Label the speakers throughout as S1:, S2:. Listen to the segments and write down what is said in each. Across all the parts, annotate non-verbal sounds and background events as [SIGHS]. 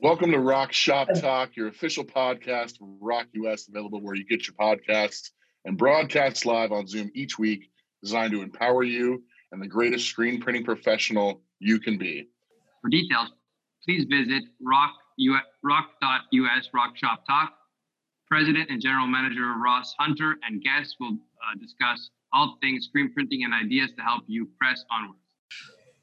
S1: Welcome to ROQ Shop Talk, your official podcast ROQ US, available where you get your podcasts and broadcasts live on Zoom each week, designed to empower you and the greatest screen printing professional you can be.
S2: For details, please visit rock, roq.us ROQ Shop Talk. President and General Manager Ross Hunter and guests will uh, discuss all things screen printing and ideas to help you press onwards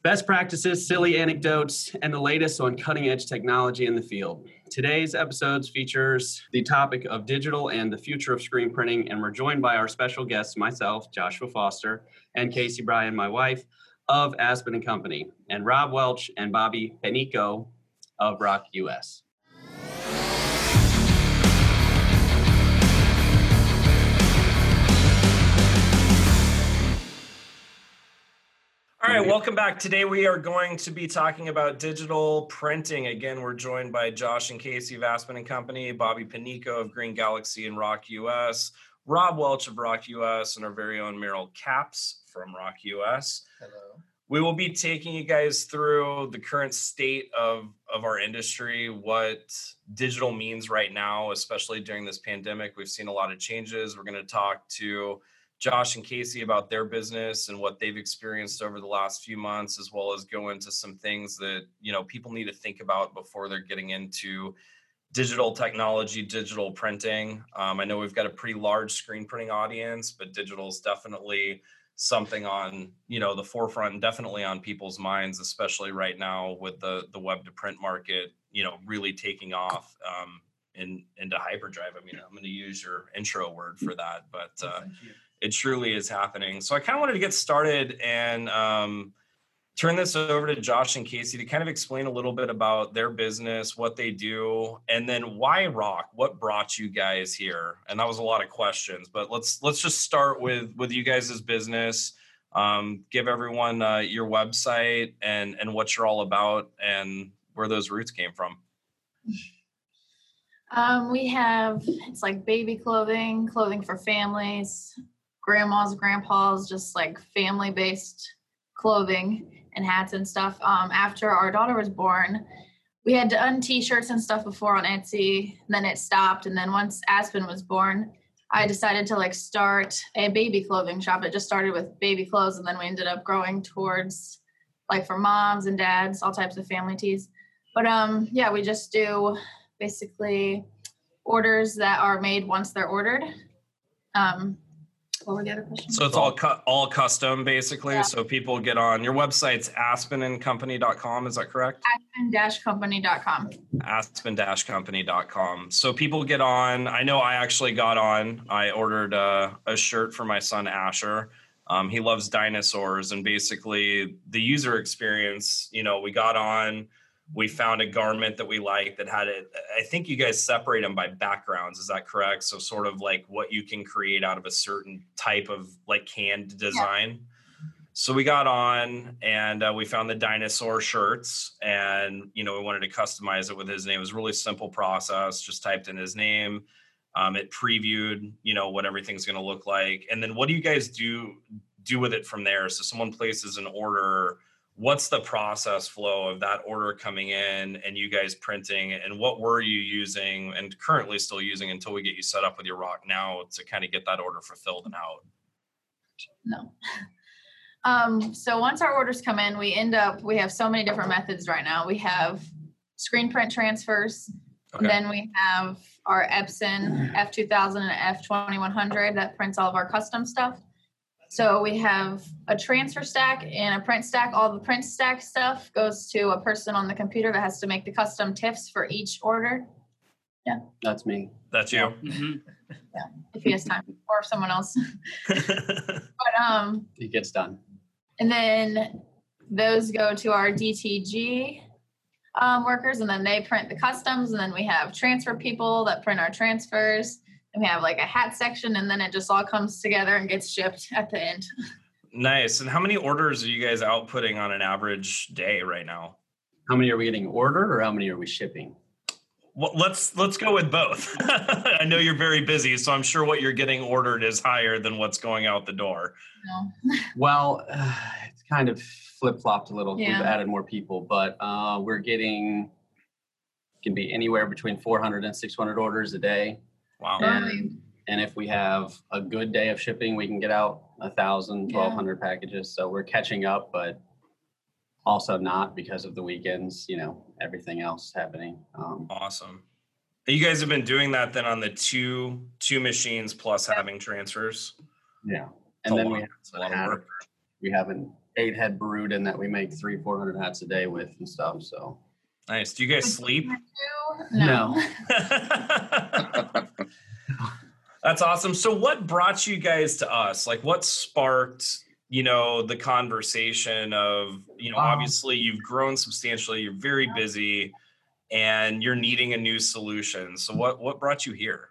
S3: best practices, silly anecdotes, and the latest on cutting edge technology in the field. Today's episodes features the topic of digital and the future of screen printing, and we're joined by our special guests, myself, Joshua Foster, and Casey Bryan, my wife, of Aspen and Company, and Rob Welch and Bobby Panico of ROQ US.
S4: All right, welcome back. Today we are going to be talking about digital printing. Again, we're joined by Josh and Casey of Aspen and Company, Bobby Panico of Green Galaxy and ROQ US, Rob Welch of ROQ US, and our very own Meryl Caps from Rock US.
S5: Hello.
S4: We will be taking you guys through the current state of, of our industry, what digital means right now, especially during this pandemic. We've seen a lot of changes. We're going to talk to Josh and Casey about their business and what they've experienced over the last few months, as well as go into some things that you know people need to think about before they're getting into digital technology, digital printing. Um, I know we've got a pretty large screen printing audience, but digital is definitely something on you know the forefront definitely on people's minds, especially right now with the the web to print market, you know, really taking off. Um, in, into hyperdrive. I mean, I'm going to use your intro word for that, but uh, it truly is happening. So I kind of wanted to get started and um, turn this over to Josh and Casey to kind of explain a little bit about their business, what they do, and then why ROQ. What brought you guys here? And that was a lot of questions, but let's let's just start with with you guys' business. Um, give everyone uh, your website and and what you're all about and where those roots came from.
S6: Um, we have it's like baby clothing, clothing for families, grandmas, grandpas, just like family based clothing and hats and stuff. Um, after our daughter was born, we had done t-shirts and stuff before on Etsy. Then it stopped, and then once Aspen was born, I decided to like start a baby clothing shop. It just started with baby clothes, and then we ended up growing towards like for moms and dads, all types of family tees. But um, yeah, we just do basically orders that are made once they're ordered. Um, what were the other questions?
S4: So it's all cu- all custom basically. Yeah. So people get on your website's aspenandcompany.com. Is that correct?
S6: Aspen-company.com.
S4: Aspen-company.com. So people get on. I know I actually got on. I ordered a, a shirt for my son Asher. Um, he loves dinosaurs and basically the user experience. You know, we got on we found a garment that we liked that had it i think you guys separate them by backgrounds is that correct? So sort of like what you can create out of a certain type of like canned design. Yeah. so we got on and uh, we found the dinosaur shirts and you know we wanted to customize it with his name. It was a really simple process just typed in his name. Um, it previewed you know what everything's going to look like. And then what do you guys do do with it from there? So someone places an order what's the process flow of that order coming in and you guys printing? And what were you using and currently still using until we get you set up with your ROQ now to kind of get that order fulfilled and out?
S6: No. [LAUGHS] Um, so once our orders come in we end up we have so many different methods right now. We have screen print transfers. Okay. then we have our epson f2000 and f2100 that prints all of our custom stuff so we have a transfer stack and a print stack. All the print stack stuff goes to a person on the computer that has to make the custom TIFFs for each order. Yeah.
S3: That's me.
S4: That's you. Mm-hmm.
S6: Yeah. If he has time or someone else. [LAUGHS] [LAUGHS] but um
S3: it gets done.
S6: And then those go to our DTG um, workers and then they print the customs and then we have transfer people that print our transfers and we have like a hat section and then it just all comes together and gets shipped at the end [LAUGHS]
S4: nice and how many orders are you guys outputting on an average day right now
S3: how many are we getting ordered or how many are we shipping
S4: well, let's let's go with both. [LAUGHS] I know you're very busy, so I'm sure what you're getting ordered is higher than what's going out the door.
S3: No. [LAUGHS] well, uh, [SIGHS] it's kind of flip flopped a little. Yeah. We've added more people, but uh, we're getting can be anywhere between 400 and 600 orders a day.
S4: Wow.
S3: And, and if we have a good day of shipping, we can get out a thousand,
S6: Yeah.
S3: 1200 packages. So we're catching up, but also not because of the weekends, you know, everything else happening. Um,
S4: Awesome. You guys have been doing that then on the two two machines plus having transfers.
S3: yeah. And then
S4: lot-
S3: we have,
S4: a
S3: hat- we have an eight head brood in that we make three, 400 hats a day with and stuff. So
S4: Nice. Do you guys sleep?
S6: No. [LAUGHS] [LAUGHS]
S4: That's awesome. So what brought you guys to us? Like what sparked, you know, the conversation of, you know,
S3: Um,
S4: obviously you've grown substantially, you're very busy and you're needing a new solution. So what what brought you here?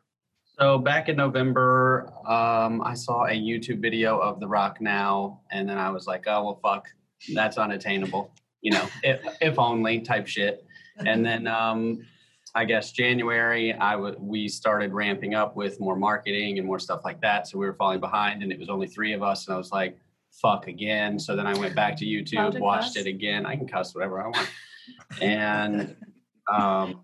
S3: So back in November, um, I saw a YouTube video of The ROQ Now, and then I was like, "Oh well, fuck, that's unattainable." You know, if if only type shit. And then um, I guess January, I w- we started ramping up with more marketing and more stuff like that. So we were falling behind, and it was only three of us, and I was like, "Fuck again." So then I went back to YouTube, watched
S6: cuss?
S3: it again. I can cuss whatever I want, and. Um,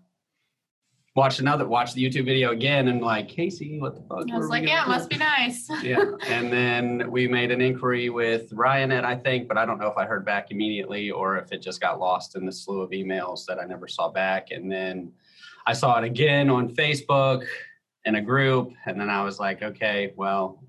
S3: watched another watched the YouTube video again and like Casey, what the fuck?
S6: I was like, yeah, it must be nice. [LAUGHS]
S3: yeah. And then we made an inquiry with Ryonet, I think, but I don't know if I heard back immediately or if it just got lost in the slew of emails that I never saw back. And then I saw it again on Facebook in a group, and then I was like, okay, well,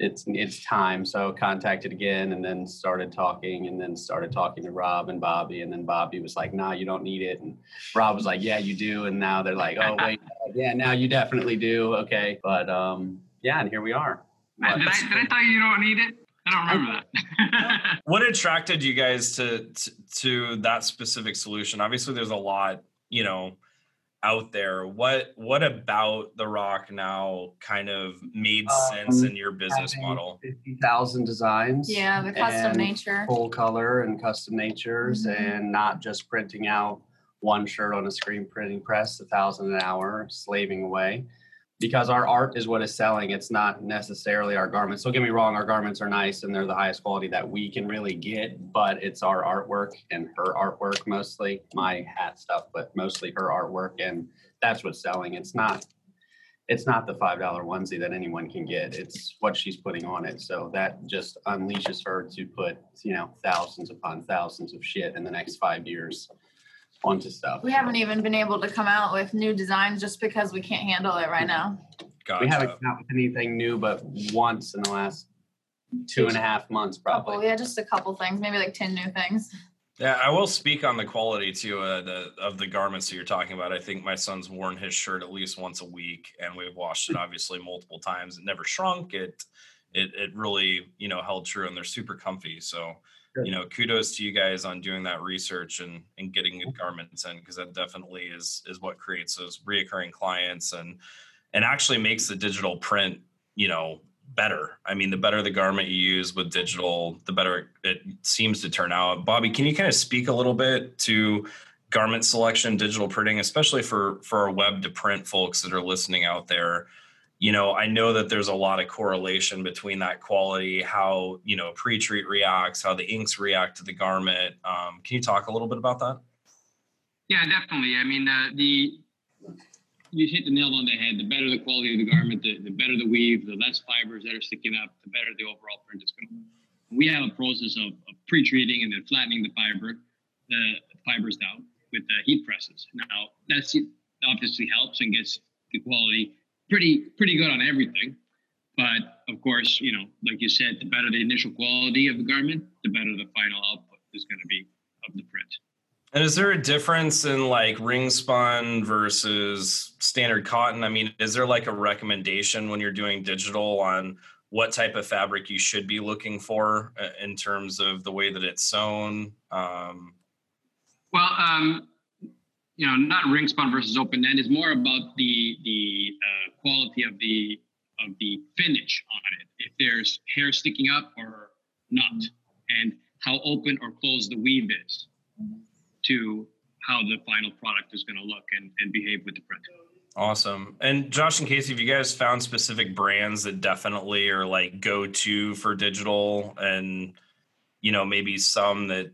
S3: it's it's time. So contacted again and then started talking and then started talking to Rob and Bobby. And then Bobby was like, nah, you don't need it. And Rob was like, yeah, you do. And now they're like, oh [LAUGHS] wait, yeah, now you definitely do. Okay. But um yeah, and here we are.
S2: Did I, did I tell you you don't need it? I don't remember that. [LAUGHS]
S4: What attracted you guys to, to to that specific solution? Obviously there's a lot, you know, out there. What what about the ROQ now kind of made sense
S3: Um,
S4: in your business model?
S3: 50,000 designs.
S6: yeah, the custom nature.
S3: Full color and custom natures
S6: Mhm.
S3: and not just printing out one shirt on a screen printing press, a thousand an hour, slaving away. Because our art is what is selling. It's not necessarily our garments. Don't get me wrong, our garments are nice and they're the highest quality that we can really get, but it's our artwork and her artwork mostly, my hat stuff, but mostly her artwork. And that's what's selling. It's not it's not the five dollar onesie that anyone can get. It's what she's putting on it. So that just unleashes her to put, you know, thousands upon thousands of shit in the next five years onto stuff.
S6: We haven't even been able to come out with new designs just because we can't handle it right now.
S4: Gotcha.
S3: We haven't come out with anything new but once in the last two and a half months,
S6: Couple,
S3: probably.
S6: yeah, just a couple things, maybe like ten new things.
S4: Yeah, I will speak on the quality too uh, the, of the garments that you're talking about. I think my son's worn his shirt at least once a week, and we've washed it obviously multiple times. It never shrunk. It it it really you know held true, and they're super comfy. So
S3: Good.
S4: You know, kudos to you guys on doing that research and and getting good garments in because that definitely is is what creates those reoccurring clients and and actually makes the digital print you know better. I mean, the better the garment you use with digital, the better it seems to turn out. Bobby, can you kind of speak a little bit to garment selection, digital printing, especially for for our web to print folks that are listening out there? You know, I know that there's a lot of correlation between that quality, how you know pre-treat reacts, how the inks react to the garment. Um, can you talk a little bit about that?
S2: Yeah, definitely. I mean, uh, the you hit the nail on the head. The better the quality of the garment, the, the better the weave, the less fibers that are sticking up, the better the overall print is going to look. We have a process of, of pre-treating and then flattening the fiber, the fibers down with the heat presses. Now, that's obviously helps and gets the quality pretty pretty good on everything. But of course, you know, like you said, the better the initial quality of the garment, the better the final output is going to be of the print.
S4: And is there a difference in like ring spun versus standard cotton? I mean, is there like a recommendation when you're doing digital on what type of fabric you should be looking for uh, in terms of the way that it's sewn? Um,
S2: Well, um, you know, not ring spun versus open end is more about the the uh, quality of the of the finish on it. If there's hair sticking up or not, and how open or closed the weave is to how the final product is going to look and, and behave with the print.
S4: awesome. And Josh and Casey, have you guys found specific brands that definitely are like go to for digital and, you know, maybe some that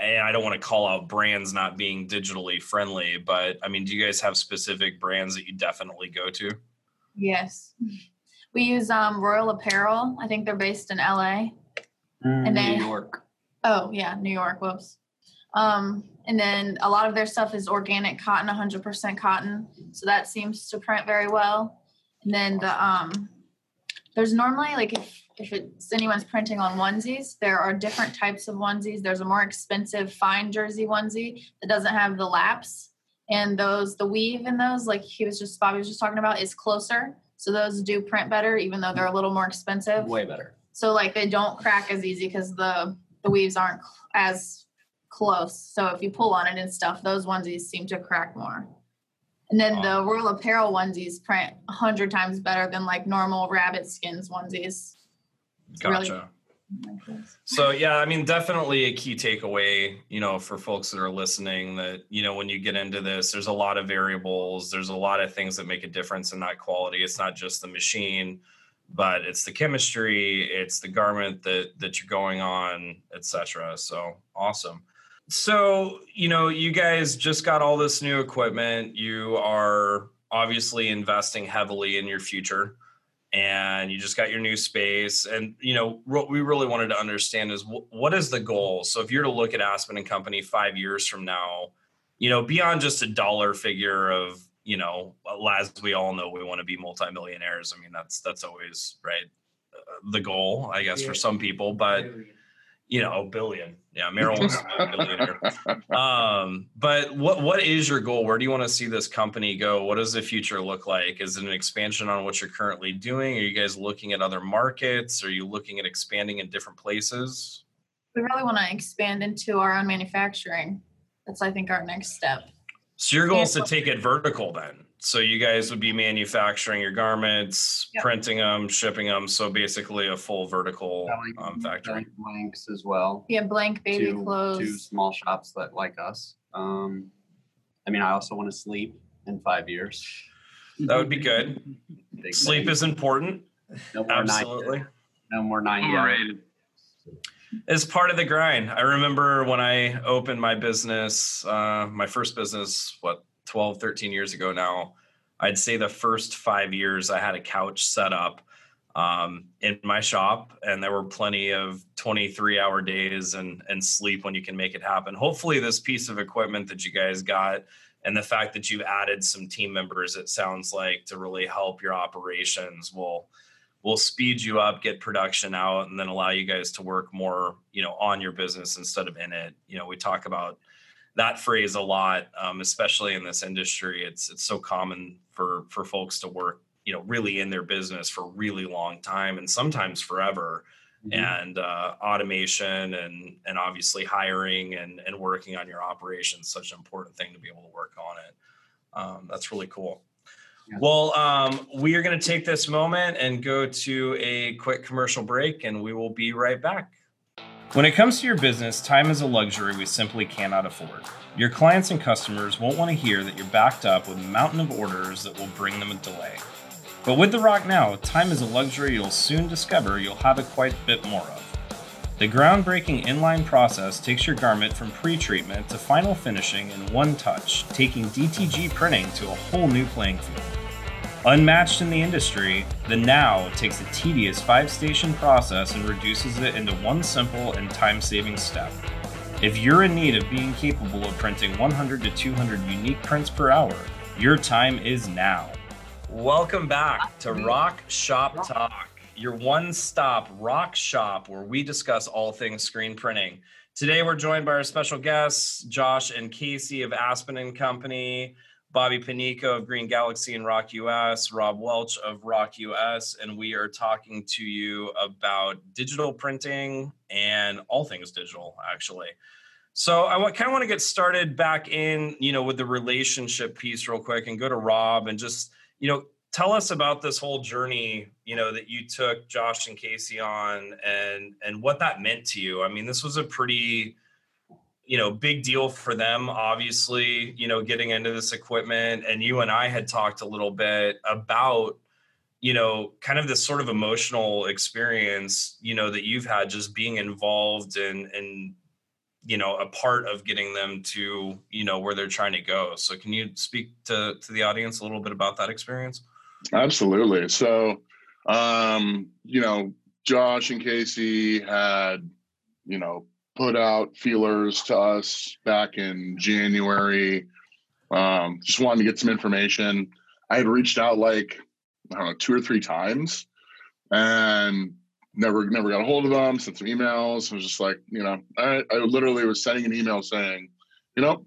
S4: I, I don't want to call out brands not being digitally friendly, but I mean, do you guys have specific brands that you definitely go to?
S6: Yes. We use um, Royal Apparel. I think they're based in LA.
S3: Mm,
S6: And then-
S3: New York.
S6: Oh, yeah, New York. Whoops. Um, and then a lot of their stuff is organic cotton, 100% cotton. So that seems to print very well. And then the um, there's normally like if if it's anyone's printing on onesies, there are different types of onesies. There's a more expensive fine jersey onesie that doesn't have the laps, and those the weave in those, like he was just Bobby was just talking about, is closer. So those do print better, even though they're a little more expensive.
S3: Way better.
S6: So like they don't crack as easy because the the weaves aren't as close. So if you pull on it and stuff, those onesies seem to crack more. And then the Royal Apparel onesies print a hundred times better than like normal rabbit skins onesies. Really-
S4: Gotcha. So yeah, I mean, definitely a key takeaway, you know, for folks that are listening that, you know, when you get into this, there's a lot of variables, there's a lot of things that make a difference in that quality. It's not just the machine, but it's the chemistry, it's the garment that that you're going on, etc. So awesome. So, you know, you guys just got all this new equipment. You are obviously investing heavily in your future and you just got your new space. And you know what we really wanted to understand is wh- what is the goal? So if you're to look at aspen and company five years from now you know beyond just a dollar figure of you know as we all know we want to be multimillionaires. I mean that's that's always right uh, the goal i guess for some people but you know, a billion. Yeah, Merrill wants to be a billionaire. Um, but what what is your goal? Where do you want to see this company go? What does the future look like? Is it an expansion on what you're currently doing? Are you guys looking at other markets? Are you looking at expanding in different places?
S6: We really want to expand into our own manufacturing. That's I think our next step.
S4: So your goal is to take it vertical then. So you guys would be manufacturing your garments,
S6: Yep.
S4: printing them, shipping them. So basically a full vertical um, factory.
S3: Selling blanks as well.
S6: Yeah, blank baby
S3: to,
S6: clothes.
S3: to small shops that like us. Um, I mean, I also want to sleep in five years.
S4: That would be good. Sleep is important.
S3: no more
S4: Absolutely.
S3: nine. No more nine.
S2: Overrated.
S4: It's part of the grind. I remember when I opened my business, uh, my first business, what, 12, 13 years ago now. I'd say the first five years I had a couch set up um, in my shop, and there were plenty of 23 hour days and, and sleep when you can make it happen. Hopefully, this piece of equipment that you guys got and the fact that you've added some team members, it sounds like, to really help your operations will will speed you up, get production out, and then allow you guys to work more, you know, on your business instead of in it. You know, we talk about that phrase a lot, um, especially in this industry. It's it's so common for for folks to work, you know, really in their business for a really long time and sometimes forever.
S3: Mhm.
S4: And uh, automation and and obviously hiring and and working on your operations such an important thing to be able to work on it. Um, that's really cool.
S3: Yeah.
S4: Well, um, we are going to take this moment and go to a quick commercial break, and we will be right back. When it comes to your business, time is a luxury we simply cannot afford. Your clients and customers won't want to hear that you're backed up with a mountain of orders that will bring them a delay. But with the ROQ Now, time is a luxury you'll soon discover you'll have it quite a bit more of. The groundbreaking inline process takes your garment from pre treatment to final finishing in one touch, taking DTG printing to a whole new playing field. Unmatched in the industry, the Now takes a tedious five station process and reduces it into one simple and time saving step. If you're in need of being capable of printing 100 to 200 unique prints per hour, your time is now. Welcome back to ROQ Shop Talk, your one stop rock shop where we discuss all things screen printing. Today we're joined by our special guests, Josh and Casey of Aspen and Company, Bobby Panico of Green Galaxy and ROQ US, Rob Welch of ROQ US, and we are talking to you about digital printing and all things digital, actually. So I kind of want to get started back in, you know, with the relationship piece real quick and go to Rob and just, you know, tell us about this whole journey, you know, that you took Josh and Casey on and and what that meant to you. I mean, this was a pretty you know big deal for them obviously you know getting into this equipment. And you and i had talked a little bit about you know kind of this sort of emotional experience you know that you've had just being involved and, in you know a part of getting them to you know where they're trying to go. So can you speak to to the audience a little bit about that experience?
S1: Absolutely. So um you know josh and casey had you know put out feelers to us back in january um just wanted to get some information i had reached out like i don't know two or three times and never never got a hold of them. Sent some emails. I was just like, you know, I, I literally was sending an email saying, you know,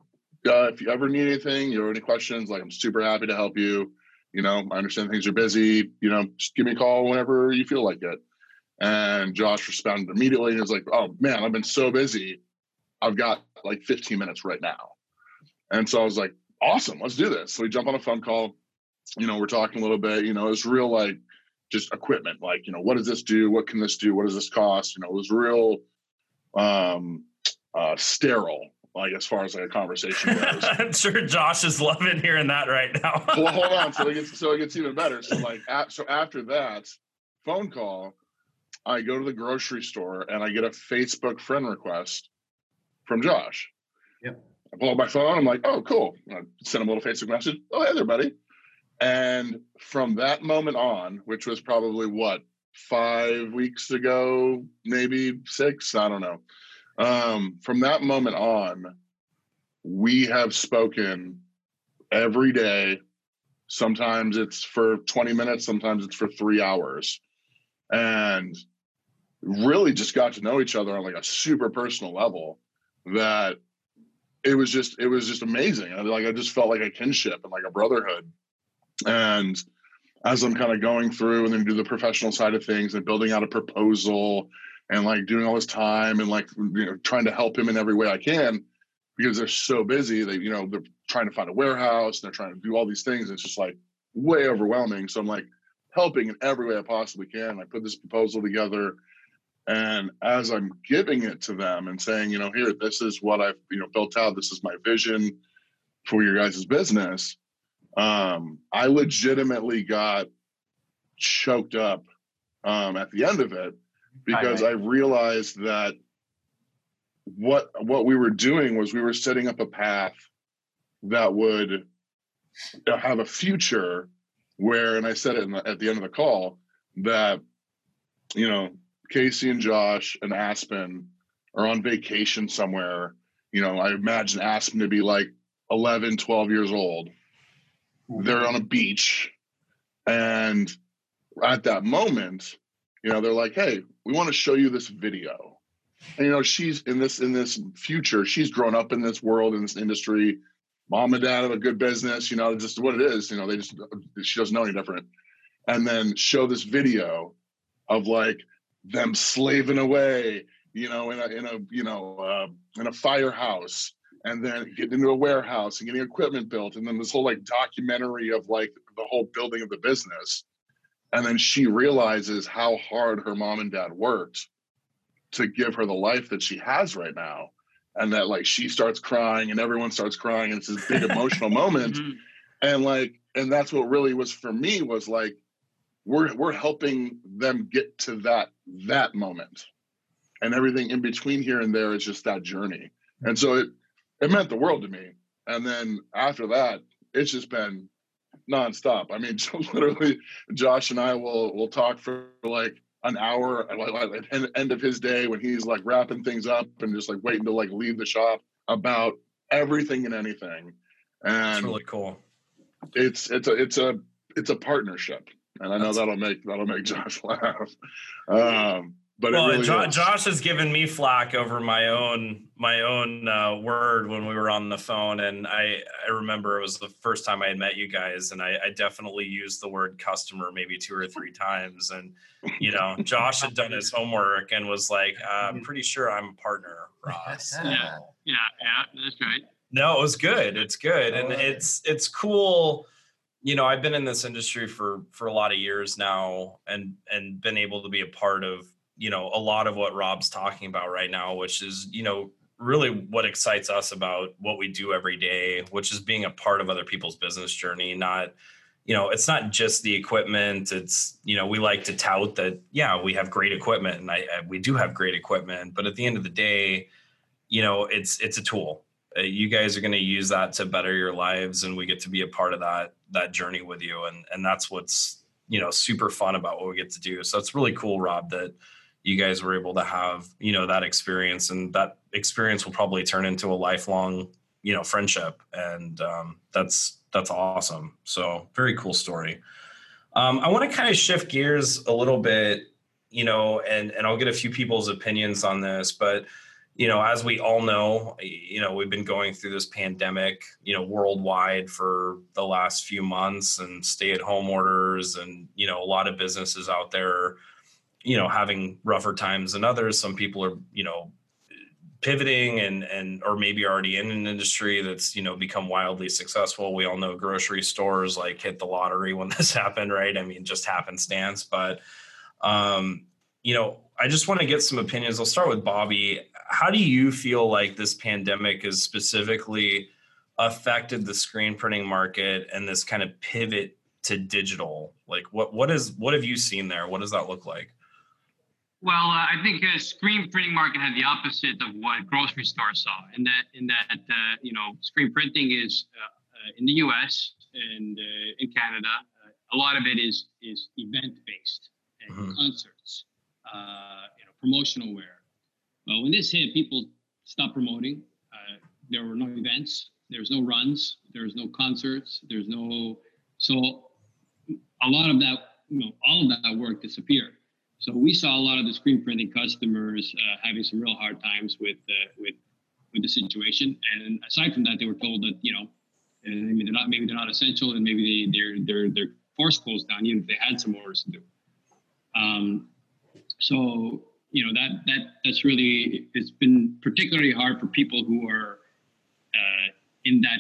S1: uh, if you ever need anything, you have any questions, like I'm super happy to help you. You know, I understand things are busy. You know, just give me a call whenever you feel like it. And Josh responded immediately. He was like, "Oh man, I've been so busy. I've got like 15 minutes right now." And so I was like, "Awesome, let's do this." So we jump on a phone call. You know, we're talking a little bit. You know, it's real like just equipment like you know what does this do what can this do what does this cost you know it was real um uh sterile like as far as like a conversation goes [LAUGHS]
S4: i'm sure josh is loving hearing that right now
S1: well hold on so it [LAUGHS] gets so it gets even better so like at, so after that phone call i go to the grocery store and i get a facebook friend request from josh
S3: yep
S1: i pull up my phone i'm like oh cool I send him a little facebook message oh hey there buddy and from that moment on, which was probably what, five weeks ago, maybe six, I don't know. Um, from that moment on, we have spoken every day. Sometimes it's for 20 minutes, sometimes it's for three hours. And really just got to know each other on like a super personal level that it was just it was just amazing. I, like I just felt like a kinship and like a brotherhood and as I'm kind of going through and then do the professional side of things and building out a proposal and like doing all this time and like you know trying to help him in every way I can because they're so busy. They you know they're trying to find a warehouse. They're trying to do all these things. It's just like way overwhelming. So I'm like helping in every way I possibly can. I put this proposal together. And as I'm giving it to them and saying, you know, here, this is what I've, you know, built out. This is my vision for your guys' business um, I legitimately got choked up um, at the end of it because I realized that what what we were doing was we were setting up a path that would have a future where and i said it the, at the end of the call that you know casey and josh and aspen are on vacation somewhere. You know i imagine aspen to be like 11 12 years old. Mm-hmm. They're on a beach. And at that moment you know they're like hey we want to show you this video. And you know she's in this in this future she's grown up in this world in this industry. Mom and dad have a good business you know just what it is you know they just she doesn't know any different. And then show this video of like them slaving away you know in a in a you know uh, in a firehouse and then getting into a warehouse and getting equipment built and then this whole like documentary of like the whole building of the business. And then she realizes how hard her mom and dad worked to give her the life that she has right now. And that like she starts crying and everyone starts crying and it's this big [LAUGHS] emotional moment. Mm-hmm. and like and that's what really was for me was like we're we're helping them get to that that moment and everything in between here and there is just that journey and so it it meant the world to me. And then after that, it's just been nonstop. I mean, [LAUGHS] literally, Josh and I will will talk for like an hour at the end of his day when he's like wrapping things up and just like waiting to like leave the shop about everything and anything. And
S4: That's really cool.
S1: It's it's a it's a it's a partnership, and I know That's... that'll make that'll make [LAUGHS] Josh laugh. Um, but well, really
S4: jo- Josh has given me flack over my own my own uh, word when we were on the phone, and I I remember it was the first time I had met you guys, and I, I definitely used the word customer maybe two or three times, and you know [LAUGHS] Josh had done his homework and was like, uh, I'm pretty sure I'm a partner, Ross. [LAUGHS]
S2: yeah, yeah, yeah, that's right.
S4: No, it was good. It's good, and it's it's cool you know i've been in this industry for for a lot of years now and and been able to be a part of you know a lot of what rob's talking about right now which is you know really what excites us about what we do every day which is being a part of other people's business journey not you know it's not just the equipment it's you know we like to tout that yeah we have great equipment and I, I we do have great equipment but at the end of the day you know, it's it's a tool. Uh, you guys are going to use that to better your lives, and we get to be a part of that that journey with you, and and that's what's you know super fun about what we get to do. So it's really cool, Rob, that you guys were able to have you know that experience, and that experience will probably turn into a lifelong you know friendship, and um, that's that's awesome. So very cool story. Um, I want to kind of shift gears a little bit, you know, and and I'll get a few people's opinions on this, but you know, as we all know, you know, we've been going through this pandemic, you know, worldwide for the last few months and stay at home orders and, you know, a lot of businesses out there, you know, having rougher times than others. Some people are, you know, pivoting and and or maybe already in an industry that's you know become wildly successful. We all know grocery stores like hit the lottery when [LAUGHS] this happened right? I mean just happenstance. But um you know i just want to get some opinions i'll start with bobby how do you feel like this pandemic has specifically affected the screen printing market and this kind of pivot to digital like what what is what have you seen there what does that look like
S5: well, uh, I think uh, screen printing market had the opposite of what grocery stores saw, in that in that uh, you know screen printing is uh, uh, in the U.S. and uh, in Canada. a lot of it is is event based and mm-hmm. concerts, you know, promotional wear. Well, when this hit, people stopped promoting. there were no events. There's no runs. There's no concerts. There's no so a lot of that, you know, all of that work disappeared. So we saw a lot of the screen printing customers uh, having some real hard times with uh, with with the situation. And aside from that, they were told that you know maybe they're not maybe they're not essential, and maybe they they're they're they're forced closed down, even if they had some orders to do. Um, so you know that that that's really it's been particularly hard for people who are uh, in that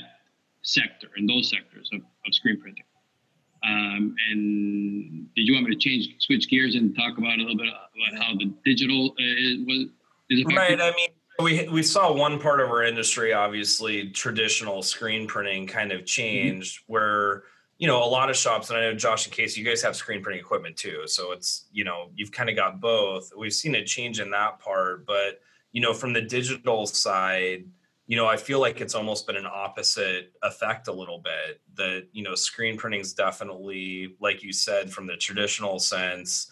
S5: sector in those sectors of, of screen printing. Um, and did you want me to change, switch gears and talk about a little bit about how the digital uh, was? Is
S4: right. I mean, we we saw one part of our industry, obviously, traditional screen printing kind of changed, mm-hmm. where you know a lot of shops, and I know Josh and Casey, you guys have screen printing equipment too, so it's you know you've kind of got both. We've seen a change in that part, but you know from the digital side you know, I feel like it's almost been an opposite effect a little bit. That you know, screen printing is definitely, like you said, from the traditional sense,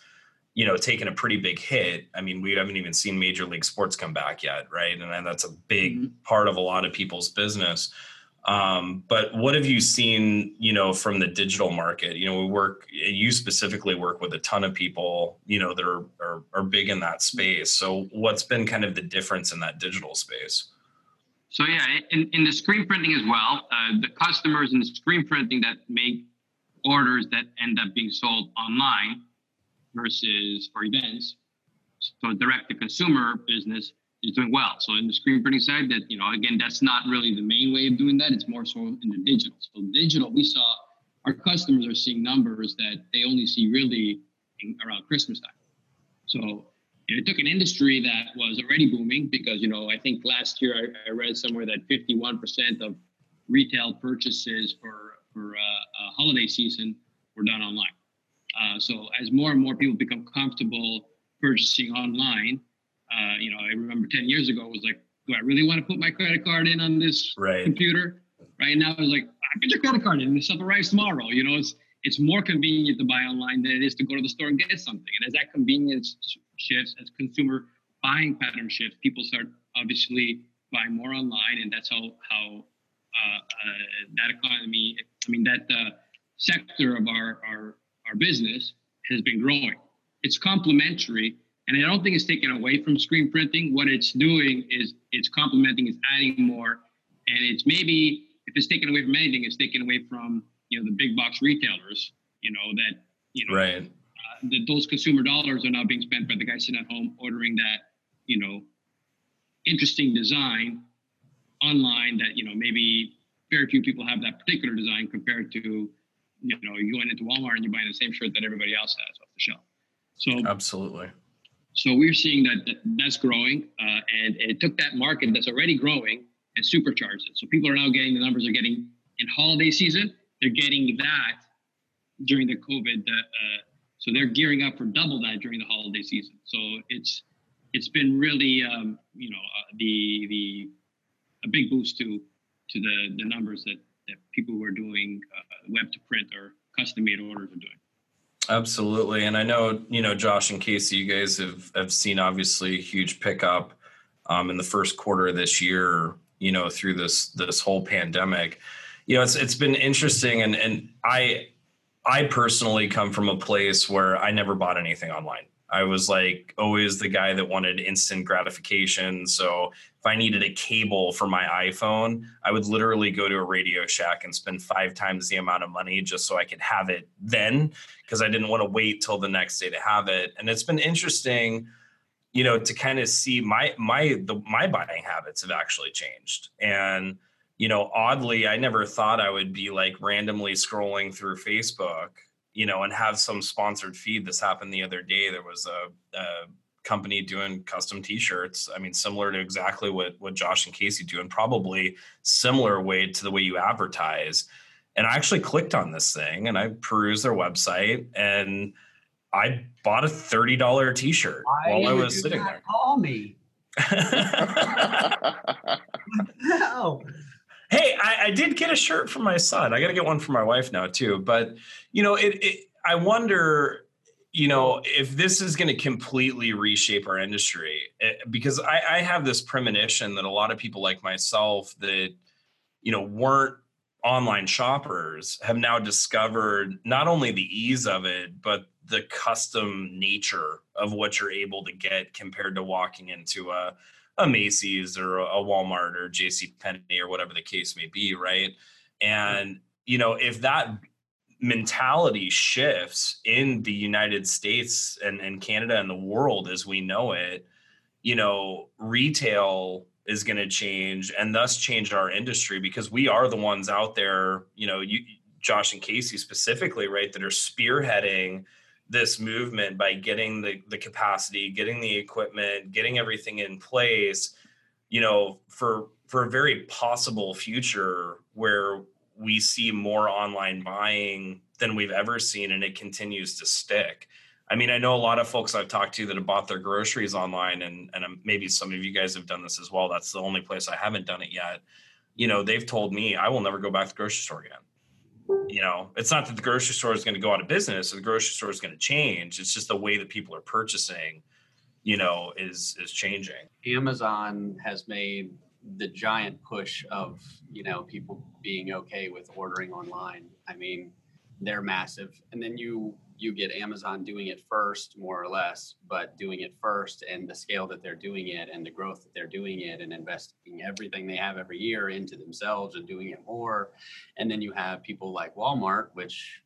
S4: you know, taken a pretty big hit. I mean, we haven't even seen Major League Sports come back yet, right? And that's a big mm-hmm. part of a lot of people's business. Um, but what have you seen, you know, from the digital market? You know, we work, you specifically work with a ton of people, you know, that are, are, are big in that space. So what's been kind of the difference in that digital space?
S5: So yeah, in, in the screen printing as well, uh, the customers in the screen printing that make orders that end up being sold online versus for events. So direct to consumer business is doing well. So in the screen printing side, that you know, again, that's not really the main way of doing that. It's more so in the digital. So digital, we saw our customers are seeing numbers that they only see really in, around Christmas time. So it took an industry that was already booming because, you know, I think last year I, I read somewhere that 51% of retail purchases for, for uh, holiday season were done online. Uh, so as more and more people become comfortable purchasing online, uh, you know, I remember 10 years ago it was like, do I really want to put my credit card in on this right. computer? Right now it's like, I put your credit card in and stuff arrives tomorrow. You know, it's it's more convenient to buy online than it is to go to the store and get something. And as that convenience shifts, as consumer buying pattern shifts, people start obviously buying more online, and that's how how uh, uh, that economy, I mean that uh, sector of our, our our business has been growing. It's complementary, and I don't think it's taken away from screen printing. What it's doing is it's complementing, it's adding more, and it's maybe if it's taken away from anything, it's taken away from you know the big box retailers you know that you know
S4: right.
S5: uh, that those consumer dollars are now being spent by the guy sitting at home ordering that you know interesting design online that you know maybe very few people have that particular design compared to you know you going into walmart and you're buying the same shirt that everybody else has off the shelf.
S4: So absolutely
S5: so we're seeing that, that that's growing uh, and it took that market that's already growing and supercharged it so people are now getting the numbers are getting in holiday season they're getting that during the COVID. Uh, so they're gearing up for double that during the holiday season. So it's it's been really um, you know uh, the the a big boost to to the the numbers that that people who are doing uh, web to print or custom made orders are doing.
S4: Absolutely, and I know you know Josh and Casey, you guys have have seen obviously huge pickup um, in the first quarter of this year. You know, through this this whole pandemic, you know, it's it's been interesting, and and I I personally come from a place where I never bought anything online. I was like always the guy that wanted instant gratification. So if I needed a cable for my iPhone, I would literally go to a Radio Shack and spend five times the amount of money just so I could have it then because I didn't want to wait till the next day to have it. And it's been interesting, you know, to kind of see my my the my buying habits have actually changed. And you know, oddly, I never thought I would be like randomly scrolling through Facebook you know, and have some sponsored feed. This happened the other day. There was a, a company doing custom T-shirts. I mean, similar to exactly what what Josh and Casey do, and probably similar way to the way you advertise. And I actually clicked on this thing and I perused their website and I bought a thirty dollar T-shirt Why while I was sitting there.
S3: Call me. [LAUGHS] [LAUGHS]
S4: no. Hey, I, I, did get a shirt for my son. I got to get one for my wife now too. But you know, it, it I wonder, you know, if this is going to completely reshape our industry, it, eh, because I, I have this premonition that a lot of people like myself that you know weren't online shoppers have now discovered not only the ease of it, but the custom nature of what you're able to get compared to walking into a a Macy's or a Walmart or J.C. Penney or whatever the case may be, right? Mm-hmm. And you know, if that mentality shifts in the United States and, and Canada and the world as we know it, you know, retail is going to change and thus change our industry because we are the ones out there, you know, you Josh and Casey specifically, right, that are spearheading this movement by getting the, the capacity, getting the equipment, getting everything in place, you know, for for a very possible future where we see more online buying than we've ever seen and it continues to stick. I mean, I know a lot of folks I've talked to that have bought their groceries online, and and um, maybe some of you guys have done this as well. That's the only place I haven't done it yet. You know, they've told me I will never go back to the grocery store again you know it's not that the grocery store is going to go out of business or the grocery store is going to change it's just the way that people are purchasing you know is is changing.
S3: Amazon has made the giant push of you know people being okay with ordering online. I mean they're massive. And then you you get Amazon doing it first, more or less, but doing it first and the scale that they're doing it and the growth that they're doing it and investing everything they have every year into themselves and doing it more. And then you have people like Walmart, which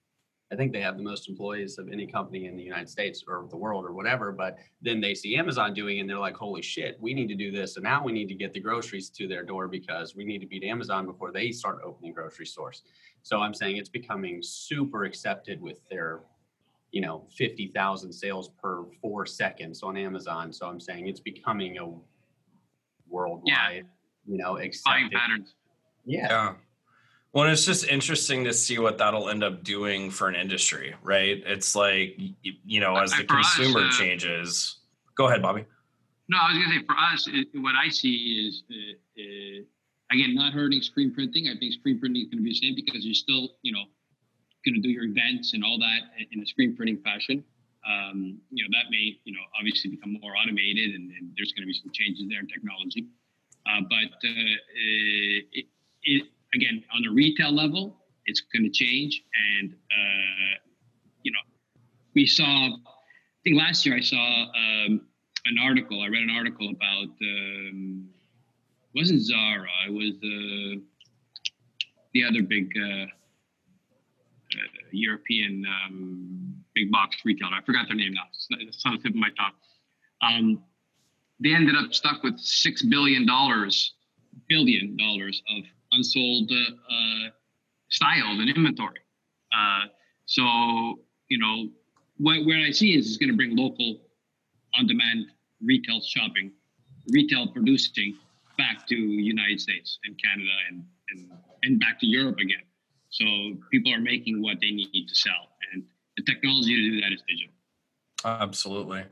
S3: I think they have the most employees of any company in the United States or the world or whatever. But then they see Amazon doing it and they're like, holy shit, we need to do this. And now we need to get the groceries to their door because we need to beat Amazon before they start opening grocery stores. So I'm saying it's becoming super accepted with their you know 50,000 sales per 4 seconds on Amazon. So I'm saying it's becoming a worldwide yeah. you know accepted. patterns.
S4: Yeah. Yeah. Well it's just interesting to see what that'll end up doing for an industry right? It's like you know as the consumer us, uh, changes. Go ahead Bobby.
S5: No I was gonna say for us it, what I see is uh, uh, again not hurting screen printing. I think screen printing is going to be the same because you're still you know going to do your events and all that in a screen printing fashion. Um, you know, that may, you know, obviously become more automated and, and there's going to be some changes there in technology. Uh, but uh, it, it, again, on the retail level, it's going to change. And, uh, you know, we saw, I think last year I saw um, an article, I read an article about, um, wasn't Zara, it was uh, the other big uh, European um, big box retailer. I forgot their name now. It's on the tip of my tongue. Um, they ended up stuck with six billion dollars, billion dollars of unsold uh, uh, styles and inventory. Uh, so you know, what, what I see is it's going to bring local, on-demand retail shopping, retail producing back to United States and Canada and and and back to Europe again. So people are making what they need to sell, and the technology to do that is digital.
S4: Absolutely.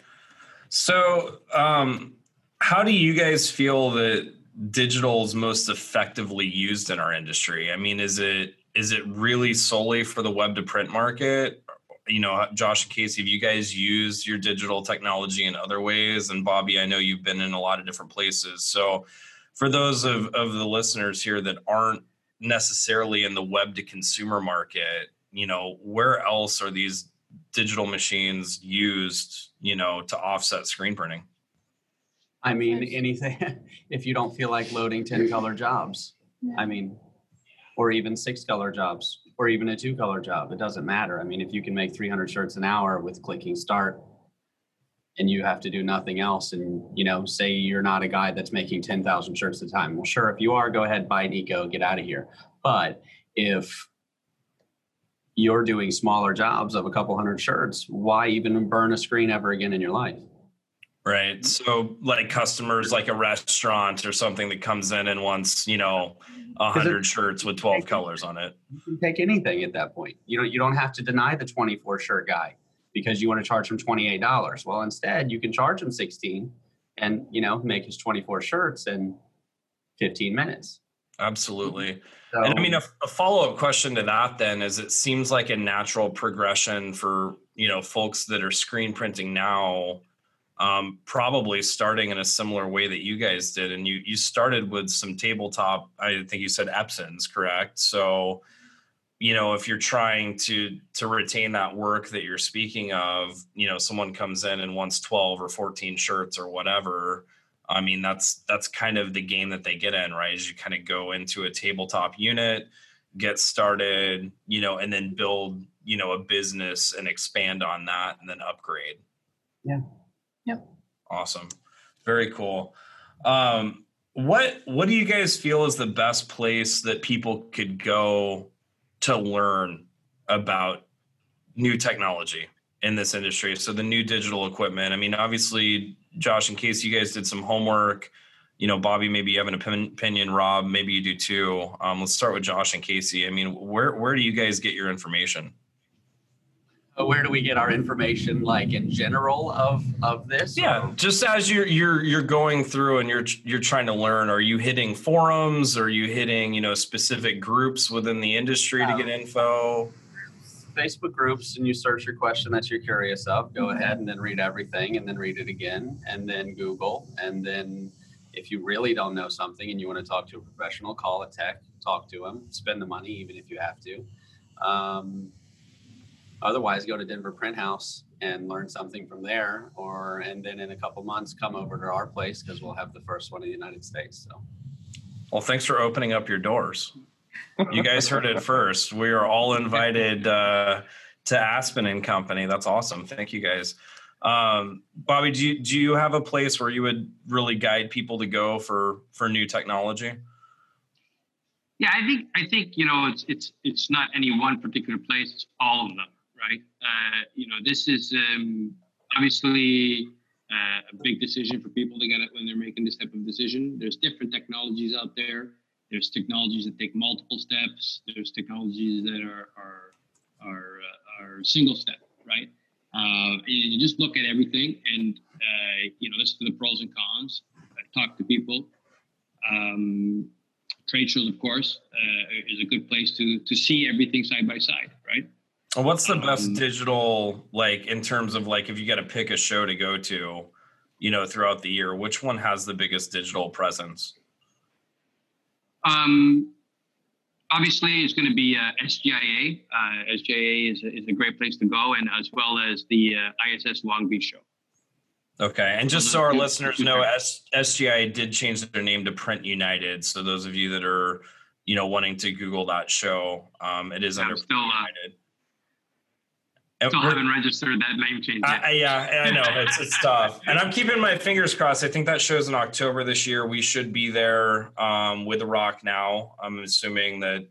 S4: So, um, how do you guys feel that digital is most effectively used in our industry? I mean, is it is it really solely for the web to print market? You know, Josh and Casey, have you guys used your digital technology in other ways? And Bobby, I know you've been in a lot of different places. So, for those of, of the listeners here that aren't necessarily in the web to consumer market, you know, where else are these digital machines used, you know, to offset screen printing?
S3: I mean, anything, [LAUGHS] if you don't feel like loading 10 mm-hmm. color jobs,
S6: Yeah.
S3: I mean, or even six color jobs, or even a two color job, it doesn't matter. I mean, if you can make 300 shirts an hour with clicking start and you have to do nothing else, and you know, say you're not a guy that's making 10,000 shirts at a time. Well, sure, if you are, go ahead, buy an eco, get out of here. But if you're doing smaller jobs of a couple hundred shirts, why even burn a screen ever again in your life?
S4: Right. So, like customers, like a restaurant or something that comes in and wants, you know, a hundred shirts with twelve [LAUGHS] colors on it.
S3: you can take anything at that point. You know, you don't have to deny the 24 shirt guy because you want to charge him $28. Well, instead, you can charge him 16 and, you know, make his 24 shirts in 15 minutes.
S4: Absolutely.
S3: So,
S4: And I mean, a, a follow up question to that then is it seems like a natural progression for, you know, folks that are screen printing now, um, probably starting in a similar way that you guys did. And you, you started with some tabletop, I think you said Epsons, correct? So, you know, if you're trying to, to retain that work that you're speaking of, you know, someone comes in and wants 12 or 14 shirts or whatever, I mean, that's that's kind of the game that they get in, right? Is you kind of go into a tabletop unit, get started, you know, and then build, you know, a business and expand on that and then upgrade.
S3: Yeah.
S6: Yep.
S4: Awesome. Very cool. Um, what what do you guys feel is the best place that people could go to learn about new technology in this industry? So the new digital equipment. I mean, obviously, Josh, in case you guys did some homework, you know, Bobby, maybe you have an opinion. Rob, maybe you do too. Um, let's start with Josh and Casey. I mean, where where do you guys get your information?
S3: Where do we get our information, like in general of of this?
S4: Yeah, just as you're you're you're going through and you're you're trying to learn, are you hitting forums? Are you hitting you know specific groups within the industry to get info?
S3: Facebook groups and you search your question that you're curious of, go ahead and then read everything and then read it again and then Google. And then if you really don't know something and you want to talk to a professional, call a tech, talk to them, spend the money even if you have to. Um, otherwise, go to Denver Print House and learn something from there. Or, and then in a couple months, come over to our place because we'll have the first one in the United States. So.
S4: Well, thanks for opening up your doors. You guys heard it first. We are all invited uh, to Aspen and Company. That's awesome. Thank you guys. Um, Bobby, do you, do you have a place where you would really guide people to go for for new technology?
S5: Yeah, I think I think you know it's it's it's not any one particular place; it's all of them, right? Uh, you know, this is um, obviously uh, a big decision for people to get it when they're making this type of decision. There's different technologies out there. There's technologies that take multiple steps. There's technologies that are are are, uh, are single step, right? Uh, and you just look at everything, and uh, you know, listen to the pros and cons. Talk to people. Um, trade shows, of course, uh, is a good place to to see everything side by side, right?
S4: Well, What's the best
S5: Um,
S4: digital like in terms of like if you got to pick a show to go to, you know, throughout the year, which one has the biggest digital presence?
S5: Um, obviously, it's going to be uh, SGIA. Uh, SGIA is a, is a great place to go, and as well as the uh, ISS Long Beach show.
S4: Okay, and just so our listeners know, S- SGI did change their name to Print United. So those of you that are, you know, wanting to Google that show, um, it is
S5: I'm
S4: under
S5: still,
S4: Print
S5: uh,
S4: United.
S5: Still haven't registered that name change
S4: I,
S5: yet.
S4: I, yeah, I know it's it's [LAUGHS] tough, and I'm keeping my fingers crossed. I think that shows in October this year. We should be there um, with the ROQ now. I'm assuming that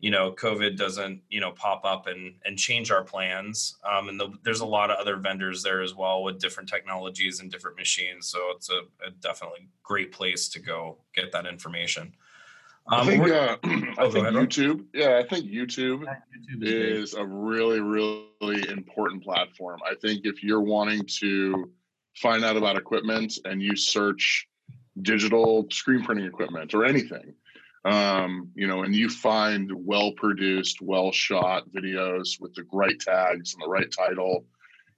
S4: you know COVID doesn't you know pop up and and change our plans. Um, and the, there's a lot of other vendors there as well with different technologies and different machines. So it's a, a definitely great place to go get that information.
S1: I
S4: Um,
S1: think uh, [CLEARS THROAT] I
S4: Oh, go
S1: think. YouTube. Yeah, I think YouTube
S3: YouTube is
S1: is a really really important platform. I think if you're wanting to find out about equipment and you search digital screen printing equipment or anything, um, you know, and you find well produced, well shot videos with the right tags and the right title,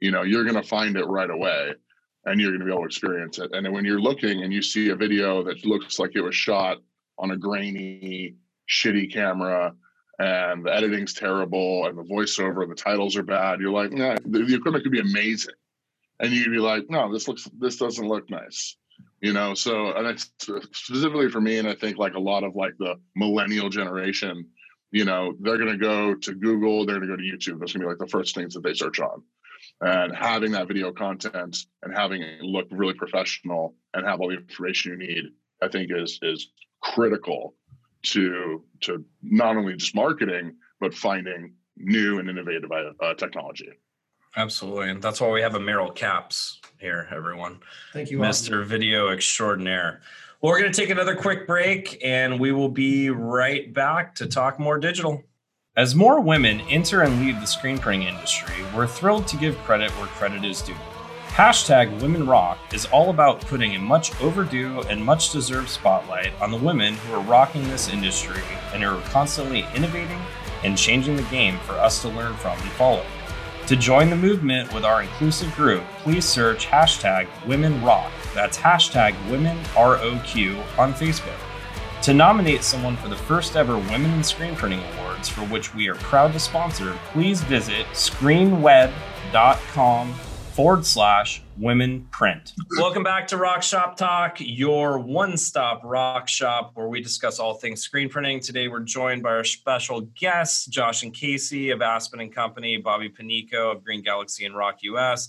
S1: you know, you're going to find it right away and you're going to be able to experience it. And then when you're looking and you see a video that looks like it was shot on a grainy, shitty camera and the editing's terrible and the voiceover and the titles are bad, you're like, nah, the, the equipment could be amazing. And you'd be like, no, this looks, this doesn't look nice. You know, so and it's specifically for me, and I think like a lot of like the millennial generation, you know, they're gonna go to Google, they're gonna go to YouTube. That's gonna be like the first things that they search on and having that video content and having it look really professional and have all the information you need i think is is critical to to not only just marketing but finding new and innovative uh, technology.
S4: Absolutely and that's why we have a Meryl Caps here everyone.
S7: Thank you
S4: mr video extraordinaire. Well we're going to take another quick break and we will be right back to talk more digital. As more women enter and lead the screen printing industry, we're thrilled to give credit where credit is due. Hashtag Women ROQ is all about putting a much overdue and much deserved spotlight on the women who are rocking this industry and who are constantly innovating and changing the game for us to learn from and follow. To join the movement with our inclusive group, please search hashtag Women Rock. That's hashtag Women ROQ on Facebook. To nominate someone for the first ever Women in Screen Printing Awards, for which we are proud to sponsor, please visit screenweb.com forward slash women print. Welcome back to ROQ Shop Talk, your one stop rock shop where we discuss all things screen printing. Today we're joined by our special guests, Josh and Casey of Aspen and Company, Bobby Panico of Green Galaxy and ROQ US.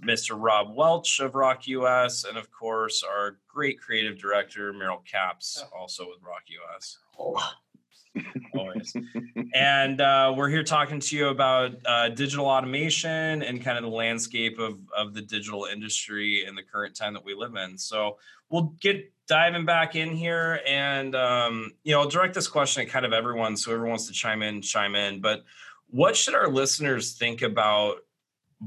S4: Mr. Rob Welch of ROQ US, and of course, our great creative director, Meryl Caps, also with ROQ US. Oh. Always. and uh, we're here talking to you about uh, digital automation and kind of the landscape of, of the digital industry in the current time that we live in. So we'll get diving back in here and, um, you know, I'll direct this question at kind of everyone. So everyone wants to chime in, chime in. But what should our listeners think about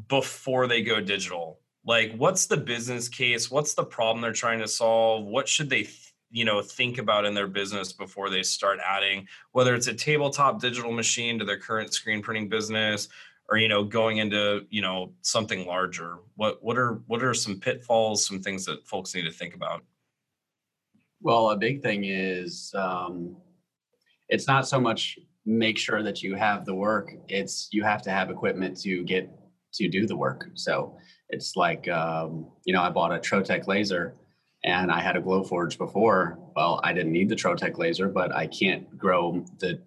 S4: before they go digital like what's the business case what's the problem they're trying to solve what should they you know think about in their business before they start adding whether it's a tabletop digital machine to their current screen printing business or you know going into you know something larger what what are what are some pitfalls some things that folks need to think about
S3: well a big thing is um, it's not so much make sure that you have the work it's you have to have equipment to get to do the work. So it's like, um, you know, I bought a Trotec laser and I had a Glowforge before. Well, I didn't need the Trotec laser, but I can't grow the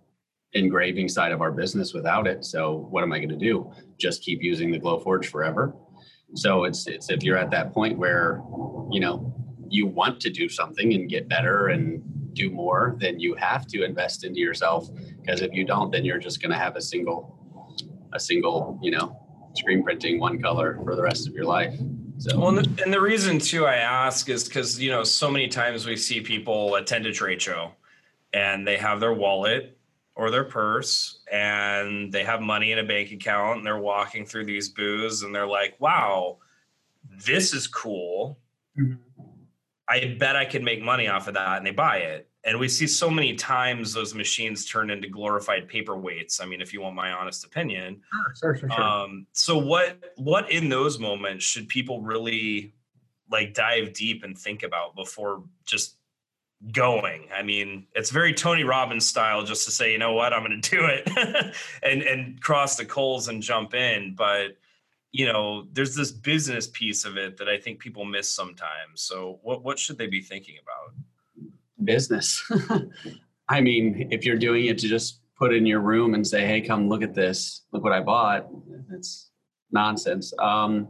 S3: engraving side of our business without it. So what am I going to do? Just keep using the Glowforge forever? So it's it's if you're at that point where, you know, you want to do something and get better and do more, then you have to invest into yourself because if you don't, then you're just going to have a single a single, you know, screen printing one color for the rest of your life. So.
S4: Well, and the, and the reason too I ask is because you know so many times we see people attend a trade show, and they have their wallet or their purse, and they have money in a bank account, and they're walking through these booths, and they're like, "Wow, this is cool. Mm-hmm. I bet I could make money off of that," and they buy it and we see so many times those machines turn into glorified paperweights. I mean if you want my honest opinion.
S7: Sure, sure, sure,
S4: Um, so what what in those moments should people really like dive deep and think about before just going? I mean it's very tony robbins style just to say you know what? I'm going to do it. [LAUGHS] And and cross the coals and jump in. But you know there's this business piece of it that i think people miss sometimes. So what what should they be thinking about
S3: business. [LAUGHS] I mean, if you're doing it to just put in your room and say, "Hey, come look at this. Look what I bought," it's nonsense. Um,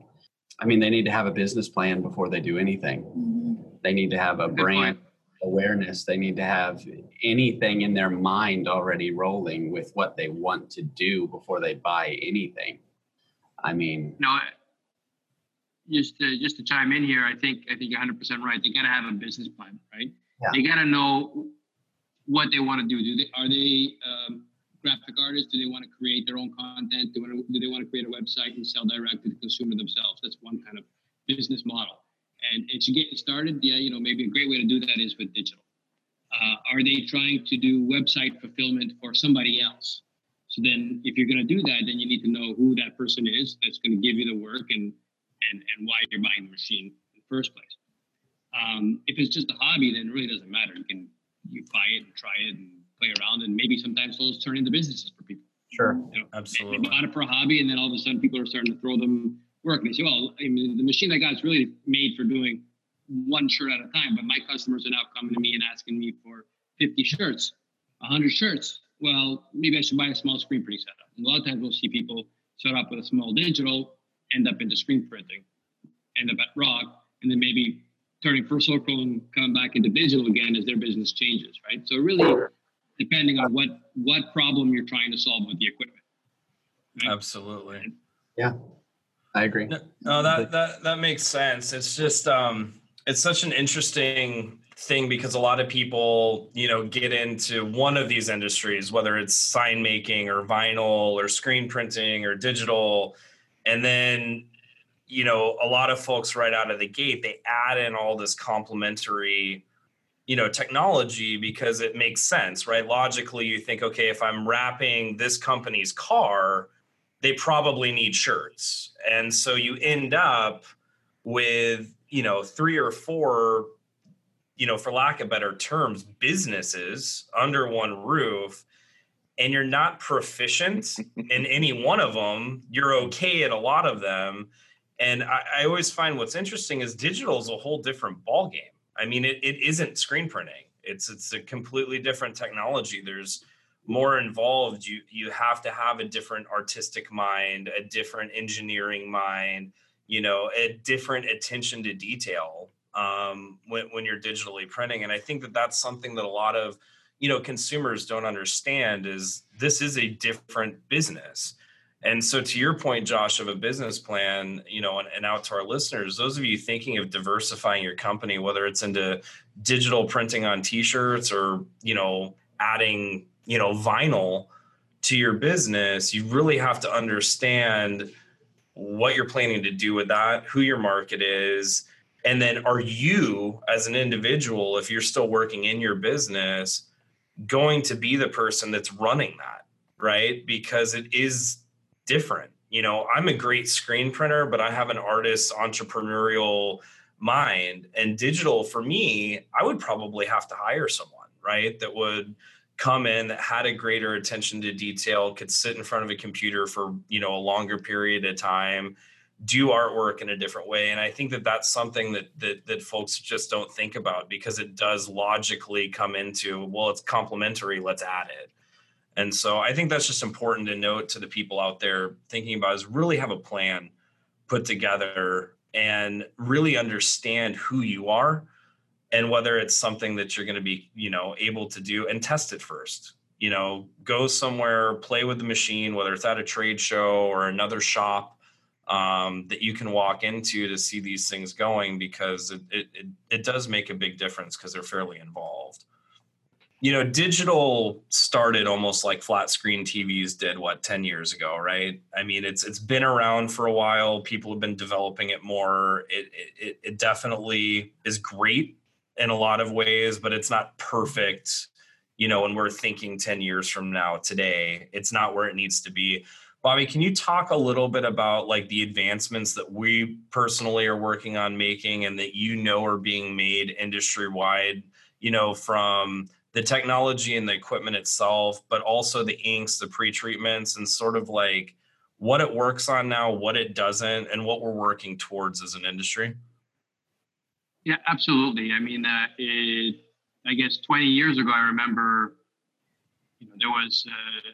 S3: I mean, they need to have a business plan before they do anything. Mm-hmm. They need to have a brand awareness. They need to have anything in their mind already rolling with what they want to do before they buy anything. I mean,
S5: no. Just to just to chime in here, I think I think 100 percent right. They got to have a business plan, right? Yeah. They got to know what they want to do. Do they are they um, graphic artists? Do they want to create their own content? Do, wanna, do they want to create a website and sell direct to the consumer themselves? That's one kind of business model. And it's getting started. Yeah, you know, maybe a great way to do that is with digital. Uh, are they trying to do website fulfillment for somebody else? So then, if you're going to do that, then you need to know who that person is that's going to give you the work and and and why you're buying the machine in the first place. Um, if it's just a hobby, then it really doesn't matter. You can you buy it and try it and play around, and maybe sometimes those turn into businesses for people.
S3: Sure,
S5: You know,
S4: Absolutely.
S5: They bought it for a hobby, and then all of a sudden, people are starting to throw them work. And they say, "Well, I mean, the machine I got is really made for doing one shirt at a time, but my customers are now coming to me and asking me for 50 shirts, 100 shirts. Well, maybe I should buy a small screen printing setup." And a lot of times, we'll see people set up with a small digital, end up into screen printing, end up at ROQ, and then maybe turning full circle and coming back into digital again as their business changes, right? So really, depending on what what problem you're trying to solve with the equipment.
S4: Absolutely.
S3: Yeah, I agree.
S4: No, no, that that that makes sense. It's just um it's such an interesting thing because a lot of people, you know, get into one of these industries, whether it's sign making or vinyl or screen printing or digital, and then you know, a lot of folks right out of the gate, they add in all this complementary you know technology because it makes sense right? Logically you think okay if i'm wrapping this company's car they probably need shirts. And so you end up with you know three or four you know for lack of better terms businesses under one roof and you're not proficient in any one of them you're okay at a lot of them and I, I always find what's interesting is digital is a whole different ball game i mean it, it isn't screen printing. It's it's a completely different technology. There's more involved. You you have to have a different artistic mind a different engineering mind you know a different attention to detail um, when, when you're digitally printing. And i think that that's something that a lot of you know consumers don't understand is this is a different business and so to your point josh of a business plan you know and, and out to our listeners those of you thinking of diversifying your company whether it's into digital printing on t-shirts or you know adding you know vinyl to your business you really have to understand what you're planning to do with that who your market is and then are you as an individual if you're still working in your business going to be the person that's running that right? Because it is different. You know i'm a great screen printer but i have an artist entrepreneurial mind. And digital for me i would probably have to hire someone right that would come in that had a greater attention to detail could sit in front of a computer for you know a longer period of time do artwork in a different way. And i think that that's something that that, that folks just don't think about because it does logically come into well it's complementary let's add it and so i think that's just important to note to the people out there thinking about is really have a plan put together and really understand who you are and whether it's something that you're going to be you know able to do and test it first. You know go somewhere play with the machine whether it's at a trade show or another shop um, that you can walk into to see these things going because it, it, it, it does make a big difference because they're fairly involved you know digital started almost like flat screen tvs did what 10 years ago right? I mean it's it's been around for a while. People have been developing it more. It it, it definitely is great in a lot of ways but it's not perfect you know when we're thinking 10 years from now today. It's not where it needs to be. Bobby can you talk a little bit about like the advancements that we personally are working on making and that you know are being made industry wide you know from the technology and the equipment itself but also the inks the pre-treatments and sort of like what it works on now what it doesn't and what we're working towards as an industry
S5: Yeah, absolutely. I mean, uh, it, I guess 20 years ago, I remember, you know, there was uh,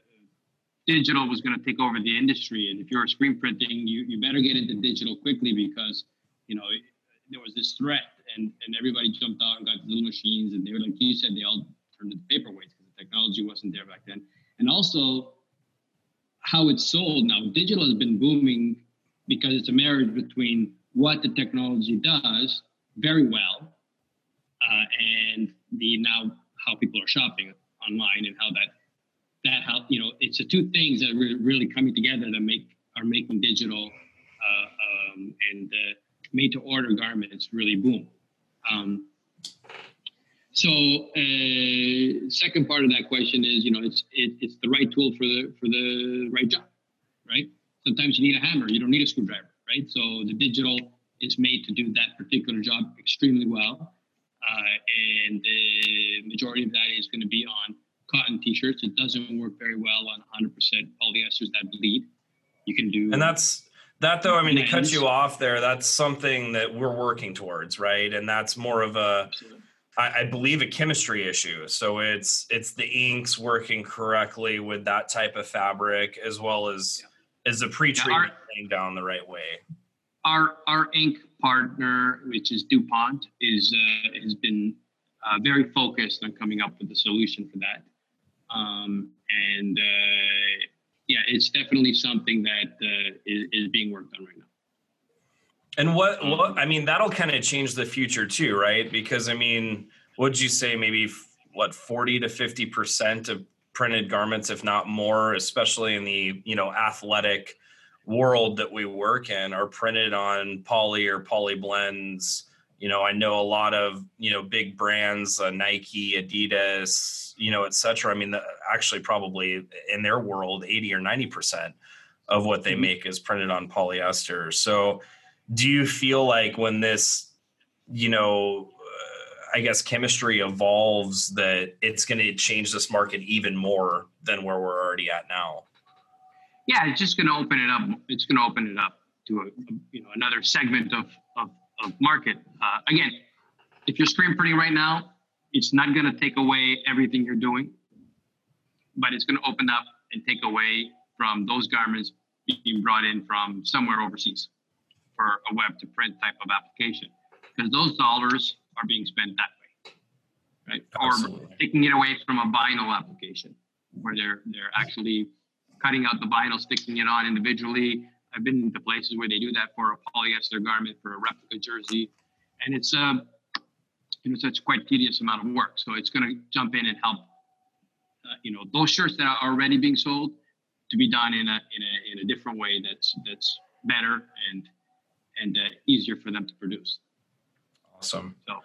S5: digital was going to take over the industry, and if you're screen printing, you you better get into digital quickly because, you know, there was this threat, and and everybody jumped out and got little machines, and they were like you said, they all into paperweights because the technology wasn't there back then, and also how it's sold now. Digital has been booming because it's a marriage between what the technology does very well uh, and the now how people are shopping online and how that that how you know it's the two things that are really, really coming together that make are making digital uh, um, and uh, made to order garments really boom. Um, so, uh, second part of that question is, you know, it's it, it's the right tool for the for the right job, right? Sometimes you need a hammer, you don't need a screwdriver, right? So the digital is made to do that particular job extremely well, uh, and the majority of that is going to be on cotton t-shirts. It doesn't work very well on 100% polyesters that bleed. You can do,
S4: and that's that though. I mean, to cut you off there, that's something that we're working towards, right? And that's more of a. Absolutely I, I believe a chemistry issue. So it's it's the inks working correctly with that type of fabric as well as yeah. as the pre-treatment yeah, down the right way.
S5: Our our ink partner, which is DuPont, is uh, has been uh, very focused on coming up with a solution for that. Um, and uh, yeah, it's definitely something that uh, is, is being worked on right now.
S4: And what, what I mean, that'll kind of change the future too, right? Because I mean, would you say maybe what 40 to 50 percent of printed garments, if not more, especially in the you know athletic world that we work in, are printed on poly or poly blends. You know, I know a lot of you know big brands, uh, Nike, Adidas, you know, et cetera. I mean, the, actually, probably in their world, 80 or 90 percent of what they mm-hmm. make is printed on polyester. So do you feel like when this you know uh, i guess chemistry evolves that it's going to change this market even more than where we're already at now?
S5: Yeah it's just going to open it up it's going to open it up to a, you know another segment of of, of market. Uh, again if you're screen printing right now it's not going to take away everything you're doing but it's going to open up and take away from those garments being brought in from somewhere overseas for a web to print type of application because those dollars are being spent that way, right? Absolutely. Or taking it away from a vinyl application where they're they're actually cutting out the vinyl, sticking it on individually. I've been to places where they do that for a polyester garment for a replica jersey, and it's a uh, you know so it's quite tedious amount of work. So it's going to jump in and help. Uh, you know those shirts that are already being sold to be done in a in a in a different way that's that's better and and uh, easier for them to produce.
S4: Awesome. So.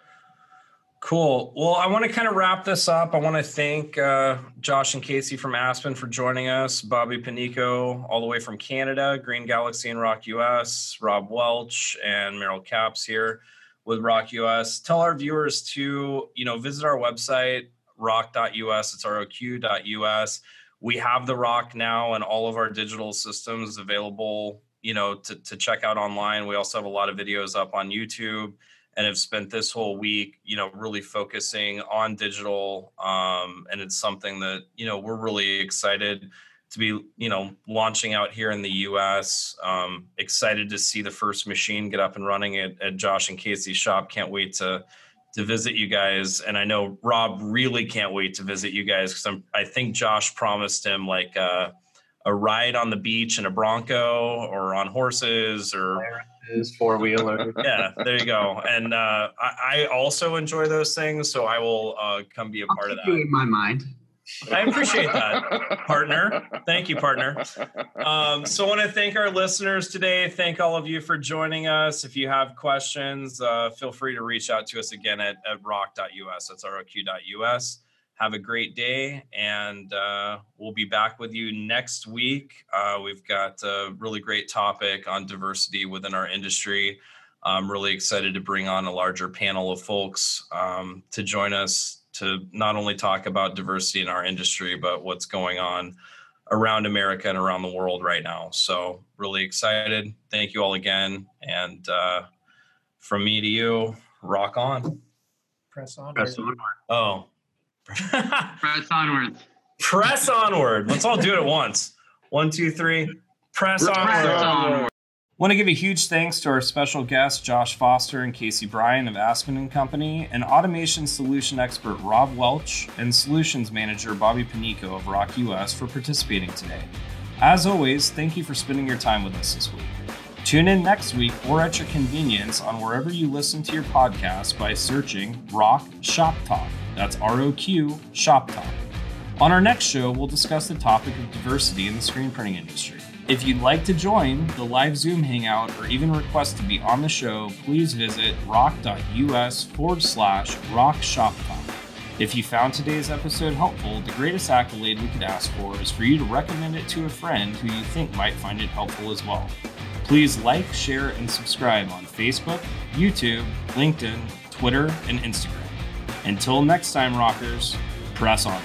S4: Cool. Well, I want to kind of wrap this up. I want to thank uh, Josh and Casey from Aspen for joining us, Bobby Panico, all the way from Canada, Green Galaxy and ROQ US, Rob Welch, and Meryl Caps here with ROQ US. Tell our viewers to, you know, visit our website, roq.us. It's roq.us. We have the Rock now and all of our digital systems available you know to, to check out online. We also have a lot of videos up on youtube and have spent this whole week you know really focusing on digital um, and it's something that you know we're really excited to be you know launching out here in the us um, excited to see the first machine get up and running at, at josh and casey's shop. Can't wait to to visit you guys. And i know rob really can't wait to visit you guys because i think josh promised him like uh, a ride on the beach in a Bronco or on horses or
S3: four wheeler. [LAUGHS]
S4: yeah, there you go. And uh, I, I, also enjoy those things, so I will uh, come be a
S3: I'll
S4: part of that.
S3: in my mind.
S4: I appreciate that, partner. Thank you, partner. Um, so I want to thank our listeners today. Thank all of you for joining us. If you have questions, uh, feel free to reach out to us again at, at roq.us. That's roq.us have a great day and uh, we'll be back with you next week. Uh, we've got a really great topic on diversity within our industry. I'm really excited to bring on a larger panel of folks um, to join us to not only talk about diversity in our industry but what's going on around america and around the world right now. So really excited. Thank you all again and uh, from me to you rock on.
S3: Press on press on.
S4: Oh
S5: Press onward.
S4: Press onward. Let's all do it at once. One, two, three. Press, Press onward. onward. Want to give a huge thanks to our special guests, Josh Foster and Casey Bryan of Aspen and Company, and automation solution expert Rob Welch, and solutions manager Bobby Panico of ROQ US for participating today. As always, thank you for spending your time with us this week. Tune in next week or at your convenience on wherever you listen to your podcast by searching ROQ Shop Talk. That's ROQ Shop Talk. On our next show, we'll discuss the topic of diversity in the screen printing industry. If you'd like to join the live Zoom hangout or even request to be on the show, please visit roq.us forward slash rock shop talk. If you found today's episode helpful, the greatest accolade we could ask for is for you to recommend it to a friend who you think might find it helpful as well. Please like, share, and subscribe on Facebook, YouTube, LinkedIn, Twitter, and Instagram. Until next time, rockers, press on.